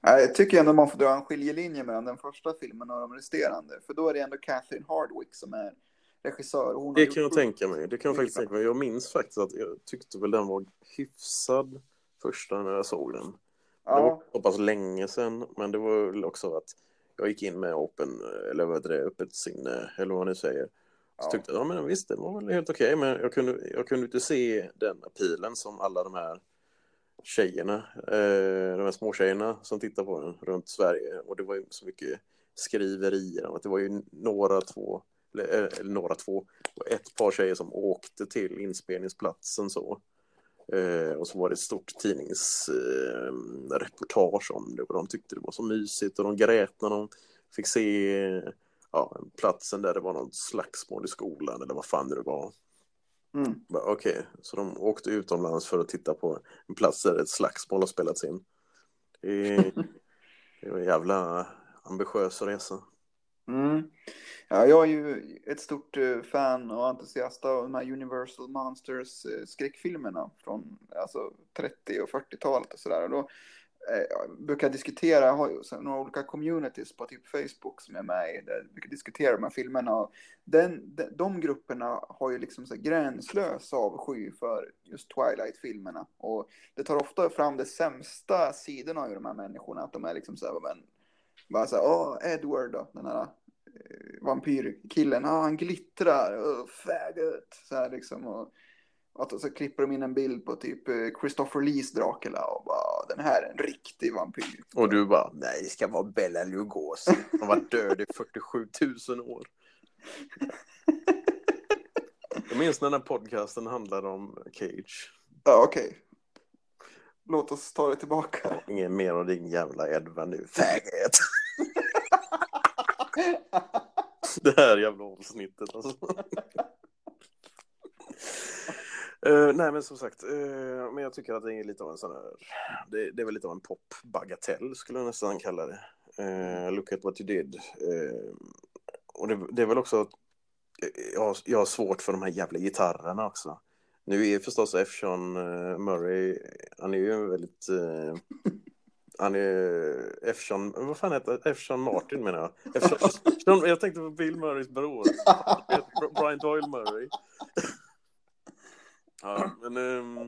Jag tycker ändå man får dra en skiljelinje mellan den första filmen och de resterande. För då är det ändå Catherine Hardwick som är regissör. Det kan jag tänka mig. Det kan jag faktiskt tänka mig. Jag minns faktiskt att jag tyckte väl den var hyfsad första när jag såg den. Det var Ja, så pass länge sedan, men det var väl också att jag gick in med open, eller vad det, öppet sinne, eller vad man nu säger. Så tyckte jag, ja men visst, det var väl helt okej, men jag kunde, jag kunde inte se den appealen som alla de här tjejerna, eh, de här småtjejerna som tittar på den runt Sverige. Och det var ju så mycket skriverier om att det var ju några två, eller, eh, eller några två, ett par tjejer som åkte till inspelningsplatsen så. Eh, och så var det ett stort tidningsreportage eh, om det och de tyckte det var så mysigt och de grät när de fick se ja, platsen där det var något slagsmål i skolan eller vad fan det var. mm. Okej, så de åkte utomlands för att titta på en plats där ett slagsmål har spelats in. Det, det var en jävla ambitiös resa. Mm. Ja, jag är ju ett stort eh, fan och entusiast av de här Universal Monsters eh, skräckfilmerna från alltså, 30 och 40-talet och sådär. Och då jag brukar diskutera, jag har ju några olika communities på typ Facebook som jag är med i, där jag brukar diskutera de här filmerna. Och den, de, de grupperna har ju liksom så gränslös avsky för just Twilight-filmerna. Och det tar ofta fram de sämsta sidorna av de här människorna, att de är liksom så här, men bara så här, åh, Edward då, den här eh, vampyrkillen, ah, han glittrar, oh, faggot, så här liksom. Och, och så klipper de in en bild på typ eh, Christopher Lees Dracula och bara, "Ah, den här är en riktig vampyr. Och du bara, nej, det ska vara Bella Lugosi. Hon var död i 47 000 år. Jag minns när den här podcasten handlade om Cage. Ja, okej. Låt oss ta det tillbaka. Ingen mer av din jävla Edvard nu. Faggot! Det här jävla avsnittet alltså. Eh, nej men som sagt, eh, men jag tycker att det är lite av en sån här, det, det är väl lite av en popbagatell skulle jag nästan kalla det. Eh, look at what you did. Eh, och det, det är väl också, att jag, jag har svårt för de här jävla gitarrerna också. Nu är förstås F. Sean Murray, han är ju en väldigt, eh, han är F. Sean, vad fan heter det? F. Sean Martin menar jag. Sean, jag tänkte på Bill Murrays bror. Brian Doyle Murray. Ja, men... ehm,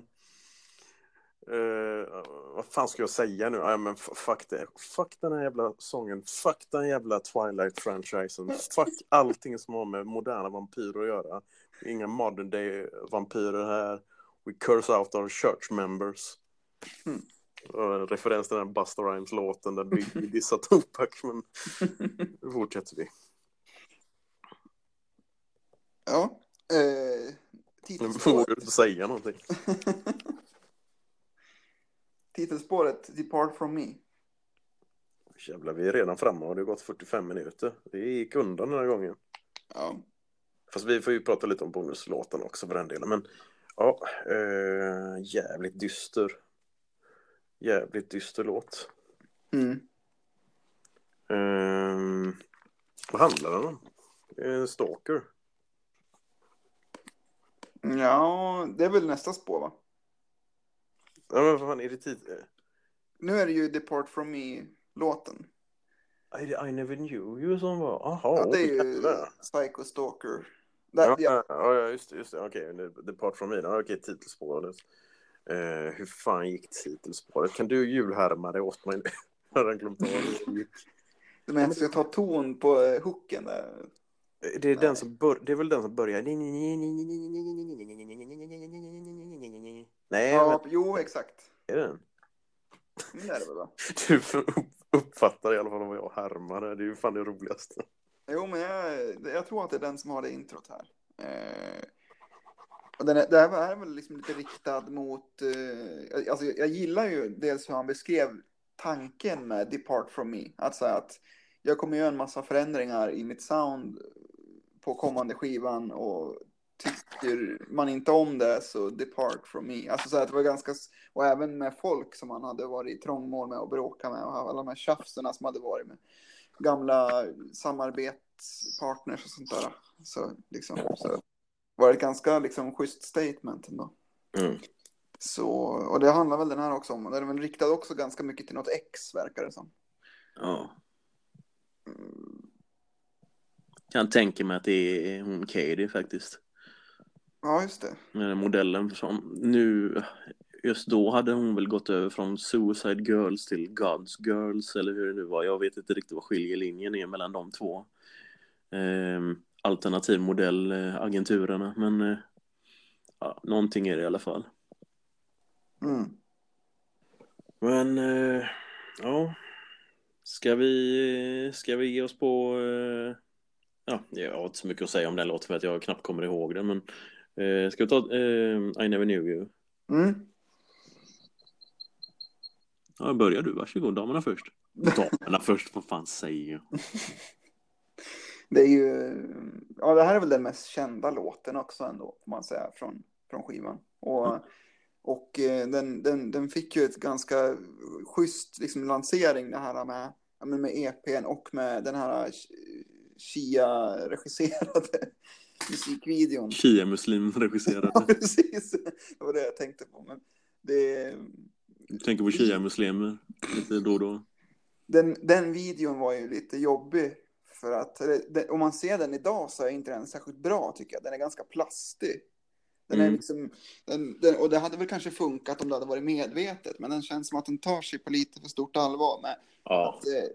eh, vad fan ska jag säga nu? Ja, men fuck det. Fuck den här jävla sången. Fuck den jävla Twilight-franchisen. Fuck allting som har med moderna vampyrer att göra. Inga modern day vampyrer här. We curse out our church members. Mm. En referens till den Busta Rhymes-låten där Biggie dissar Tupac, men nu fortsätter vi. Ja. Eh, Nu vågar du inte säga någonting. titelspåret Depart from me. Jävlar, vi är redan framme och det har gått 45 minuter. Det gick undan den här gången. Ja. Fast vi får ju prata lite om bonuslåten också för den delen. Men ja, eh, jävligt dyster. Jävligt dyster låt. Mm. Ehm, vad handlar den om? En stalker. Ja, det är väl nästa spår va? Ja, men vad fan är det tid? Nu är det ju Depart from me-låten. Är det I never knew you som var? Jaha, Ja, det är ju. Psycho Stalker. Där, Ja, ja. ja, just det. Just det. Okej, okay, Depart from me. Okej, titelspåret. Eh, hur fan gick titelspåret? Kan du julhärma det åt mig? Jag har glömt av hur det gick. Du menar att jag ska ta ton på eh, hooken där? Det är, den som bör, det är väl den som börjar... Nej, Ja, men jo, exakt. är det den? Det är det väl va? Du uppfattar i alla fall vad jag härmar. Det är ju fan det roligaste. Jo, men jag, jag tror att det är den som har det introt här. Eh, och den är, det här är väl liksom lite riktad mot... Eh, alltså jag gillar ju dels hur han beskrev tanken med Depart from me. Säga att jag kommer göra en massa förändringar i mitt sound på kommande skivan och tycker man inte om det så depart from me. Alltså så att det var ganska, och även med folk som han hade varit i trångmål med och bråkat med och alla de här tjafserna som hade varit med gamla samarbetspartners och sånt där. Så liksom, så var det ett ganska liksom schysst statement ändå. Mm. Så, och det handlar väl den här också om. Den är väl riktad också ganska mycket till något ex verkar det som. Ja. Kan tänka mig att det är hon Katie faktiskt. Ja, just det. Den modellen som nu, just då hade hon väl gått över från Suicide Girls till Gods Girls eller hur det nu var. Jag vet inte riktigt vad skiljelinjen är mellan de två eh, alternativmodellagenturerna men eh, ja, någonting är det i alla fall. Mm. Men eh, ja, ska vi, ska vi ge oss på eh, Ja, jag har inte så mycket att säga om den låten för att jag knappt kommer ihåg den men eh, Ska vi ta eh, I never knew you? Mm. Ja, börjar du, varsågod, damerna först. Damerna först, vad fan säger jag? Det är ju, ja det här är väl den mest kända låten också ändå, får man säga, från, från skivan. Och, och eh, den, den, den fick ju ett ganska schysst liksom, lansering det här med, med EPn och med den här Shia-regisserade musikvideon. Shia-muslim Ja, precis. Det var det jag tänkte på. Men det, Du tänker på shia-muslimer lite då och då. den, den videon var ju lite jobbig. För att det, om man ser den idag så är inte den särskilt bra tycker jag. Den är ganska plastig. Den är Mm. liksom, den, den, och det hade väl kanske funkat om det hade varit medvetet. Men den känns som att den tar sig på lite för stort allvar med Ja. att eh,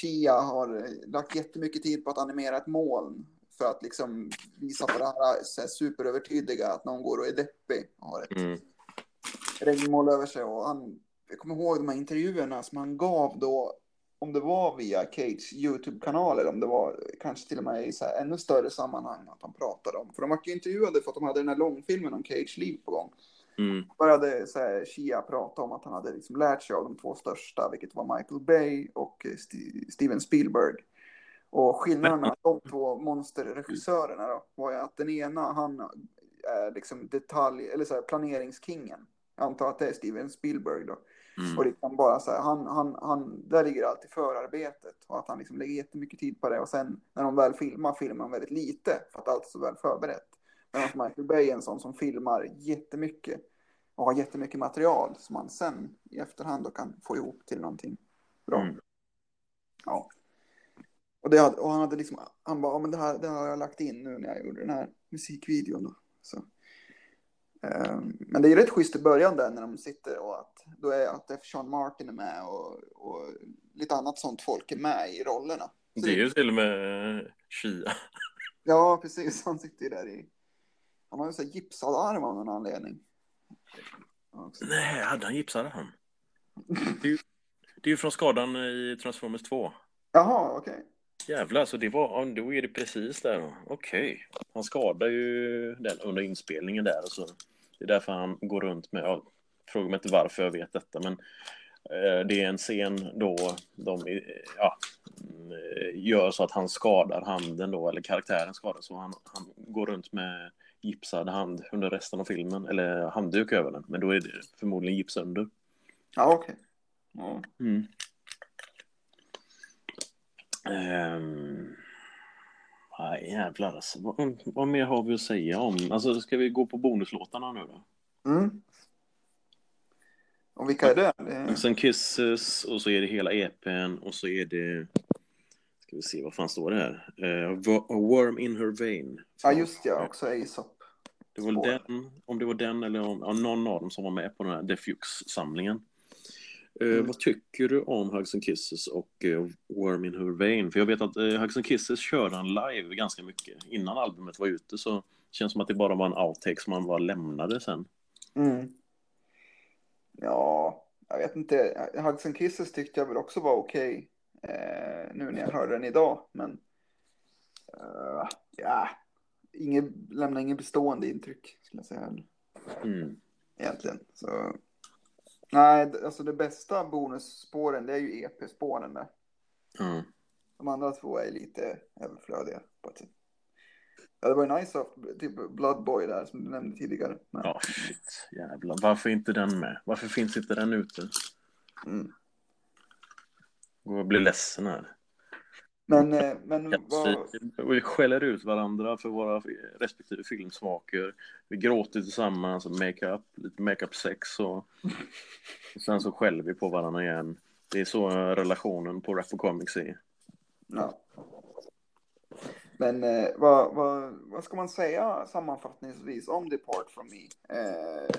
Shia har lagt jättemycket tid på att animera ett moln. För att liksom visa på det här, så här superövertydliga att någon går och är deppig. Och har ett Mm. regnmål över sig. Och han, jag kommer ihåg de här intervjuerna som han gav då, om det var via Cage YouTube-kanal eller om det var kanske till och med i så här ännu större sammanhang att han pratade om. För de var ju intervjuade för att de hade den här långfilmen om Cage liv på gång. Mm. Började så här, Shia prata om att han hade liksom lärt sig av de två största, vilket var Michael Bay och eh, St- Steven Spielberg. Och skillnaden mellan de två monsterregissörerna då, var ju att den ena, han är liksom detalj, eller så här, planeringskingen. Jag antar att det är Steven Spielberg då. Mm. Och liksom bara så här, han, han, han, där ligger alltid förarbetet. Och att han liksom lägger jättemycket tid på det. Och sen när de väl filmar, filmar de väldigt lite. För att allt är så väl förberett. Medan Michael Bay är en sån som filmar jättemycket. Och har jättemycket material som man sen i efterhand då kan få ihop till någonting bra. Mm. Ja. Och, det och han hade liksom, han bara, ja, men det här, det här har jag lagt in nu när jag gjorde den här musikvideon då. Så. Ehm, men det är rätt schysst i början där när de sitter och att, då är att Sean Martin är med och, och lite annat sånt folk är med i rollerna. Så Det är ju till och med Shia. Ja, precis. Han sitter ju där i, Han har ju så gipsad arm av någon anledning. Också. Nej, hade han gipsade han? Det är ju, det är ju från skadan i Transformers 2. Jaha, okej. Jävlar, så det var, då är det precis där. Okej. Han skadar ju den under inspelningen där. Och så. Det är därför han går runt med, ja, fråga mig inte varför jag vet detta, men eh, det är en scen då de ja, eh, gör så att han skadar handen då, eller karaktären skadar så han, han går runt med gipsad hand under resten av filmen, eller handduk över den, men då är det förmodligen gips under. Ja, okej. Ja. Mm. Ehm, nej, jävlar alltså. Vad, vad mer har vi att säga om? Alltså, ska vi gå på bonuslåtarna nu då? Mm. Och vilka är det? Sen Kisses och så är det hela EPn och så är det... Ska vi se, vad fan står det här? Uh, A Worm in Her Vein. Ja, just ja, också Aesop. Det var spår. den, om det var den eller om, ja, någon av dem som var med på den här Defux-samlingen. Eh, Mm. Vad tycker du om Hugs and Kisses och eh, Worm in Her Vein? För jag vet att uh, Hugs and Kisses körde han live ganska mycket. Innan albumet var ute så känns som att det bara var en outtake som han bara lämnade sen. Mm. Ja, jag vet inte. Hugs and Kisses tyckte jag väl också var okej. Eh, nu när jag hörde den idag. Men eh, ja, inget, lämnar inget bestående intryck skulle jag säga. Mm. Egentligen. Så, nej, alltså det bästa bonusspåren det är ju EP-spåren där. Ja. De andra två är lite överflödiga på ett sätt. Ja, det var ju nice att typ Bloodboy där som du nämnde tidigare. Men, Ja, shit. Jävlar. Varför inte den med? Varför finns inte den ute? mm. Jag blir ledsen här. men, eh, men vad, Vi skäller ut varandra för våra respektive filmsmaker. Vi gråter tillsammans, makeup, lite makeup sex och, och sen så skäller vi på varandra igen. Det är så relationen på Rap och Comics är. Ja. Men eh, vad, vad, vad ska man säga sammanfattningsvis om Depart from Me? Eh,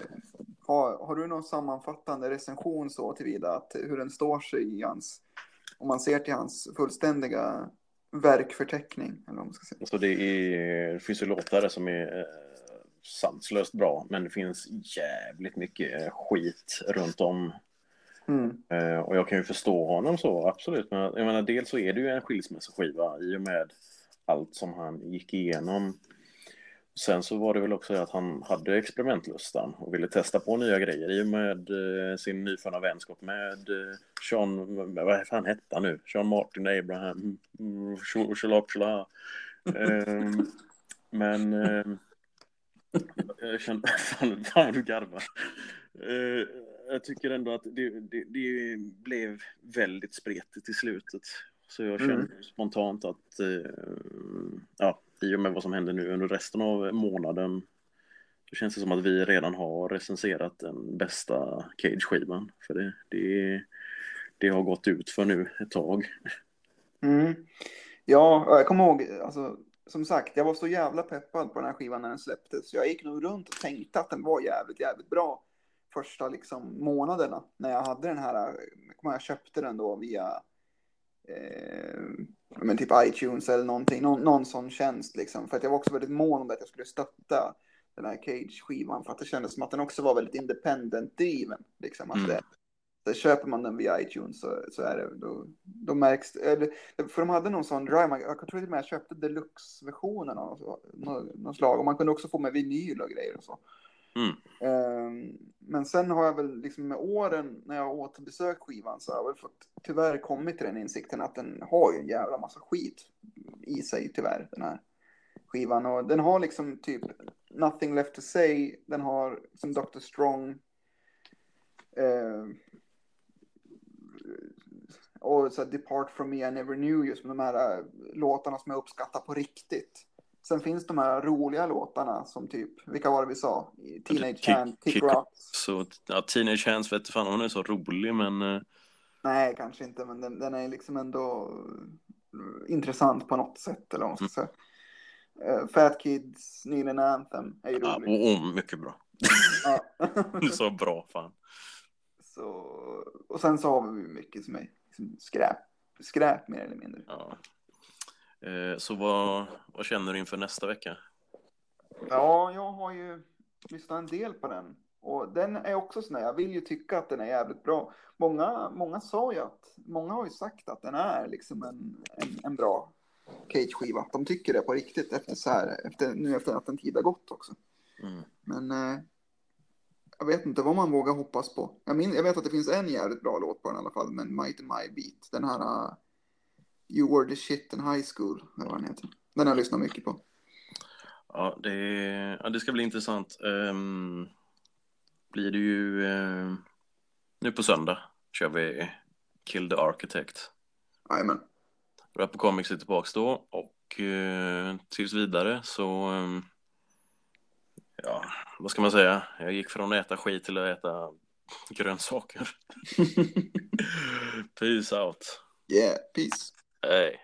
har, har du någon sammanfattande recension så tillvida att hur den står sig i hans, om man ser till hans fullständiga verkförteckning? Eller man ska säga. Så det, är, det finns ju låtar som är eh, sanslöst bra, men det finns jävligt mycket eh, skit runt om. Mm. Eh, och jag kan ju förstå honom så, absolut. Men jag menar, dels så är det ju en skilsmässoskiva i och med allt som han gick igenom. Sen så var det väl också att han hade experimentlustan och ville testa på nya grejer i och med eh, sin nyfunna vänskap med eh, Sean, vad fan hette han nu? Sean Martin Abraham, mm, Shalak Shalaha. Ehm, Men eh, jag fan, fan vad du garvar. Jag tycker ändå att det, det, det blev väldigt spretigt i slutet. Så jag känner Mm. spontant att, ja, i och med vad som händer nu under resten av månaden, så känns det som att vi redan har recenserat den bästa Cage-skivan. För det, det, det har gått ut för nu ett tag. Mm. Ja, jag kommer ihåg, alltså, som sagt, jag var så jävla peppad på den här skivan när den släpptes. Jag gick nog runt och tänkte att den var jävligt, jävligt bra första liksom, månaderna när jag hade den här. Eh, jag ihåg, jag köpte den då via eh, men typ iTunes eller någonting, någon, någon sån tjänst liksom. För att jag var också väldigt mån om att jag skulle stötta den här Cage-skivan för att det kändes som att den också var väldigt independent-driven. Liksom, att Mm. det, köper man den via iTunes så, så är det, då, då märks eller, För de hade någon sån drive, jag tror till och med jag köpte deluxe-versionen av så- nå- någon slag. Och man kunde också få med vinyl och grejer och så. Mm. Ehm, men sen har jag väl liksom med åren när jag återbesökt skivan så har jag väl fått tyvärr kommit till den insikten att den har ju en jävla massa skit i sig tyvärr den här skivan. Och den har liksom typ Nothing Left To Say, den har som Dr. Strong. ehm, och så här, Depart From Me I Never Knew you, som de här eh, låtarna som jag uppskattar på riktigt. Sen finns de här roliga låtarna som typ, vilka var det vi sa? Teenage Hand, Kick, Kick-. Så ja, Teenage Hands vet fan hon är så rolig, men eh, Nej, kanske inte, men den, den är liksom ändå eh, intressant på något sätt, eller vad man ska säga. Eh, Fat Kids, an Anthem är ju ja, rolig. och, och mycket bra. Ja. Du sa bra, fan. så, och sen så har vi mycket som är liksom skräp, skräp mer eller mindre. Ja. Eh, så vad, vad känner du inför nästa vecka? Ja, jag har ju lyssnat en del på den. Och den är också sån här, jag vill ju tycka att den är jävligt bra. Många, många sa ju att, många har ju sagt att den är liksom en, en, en bra Cage-skiva. De tycker det på riktigt efter så här, efter, nu efter att en tid har gått också. Mm. Men eh, jag vet inte vad man vågar hoppas på. Jag, min, jag vet att det finns en jävligt bra låt på den i alla fall, men Might and My Beat. Den här You Were the Shit in High School, eller vad den heter. Den har jag lyssnat mycket på. Ja, det, ja, det ska bli intressant. Um, blir det ju uh, nu på söndag kör vi Kill the Architect. Jajamän. Rap Comics är tillbaka då och uh, tills vidare så um, ja, vad ska man säga? Jag gick från att äta skit till att äta grönsaker. Peace out. Yeah, peace. Hey.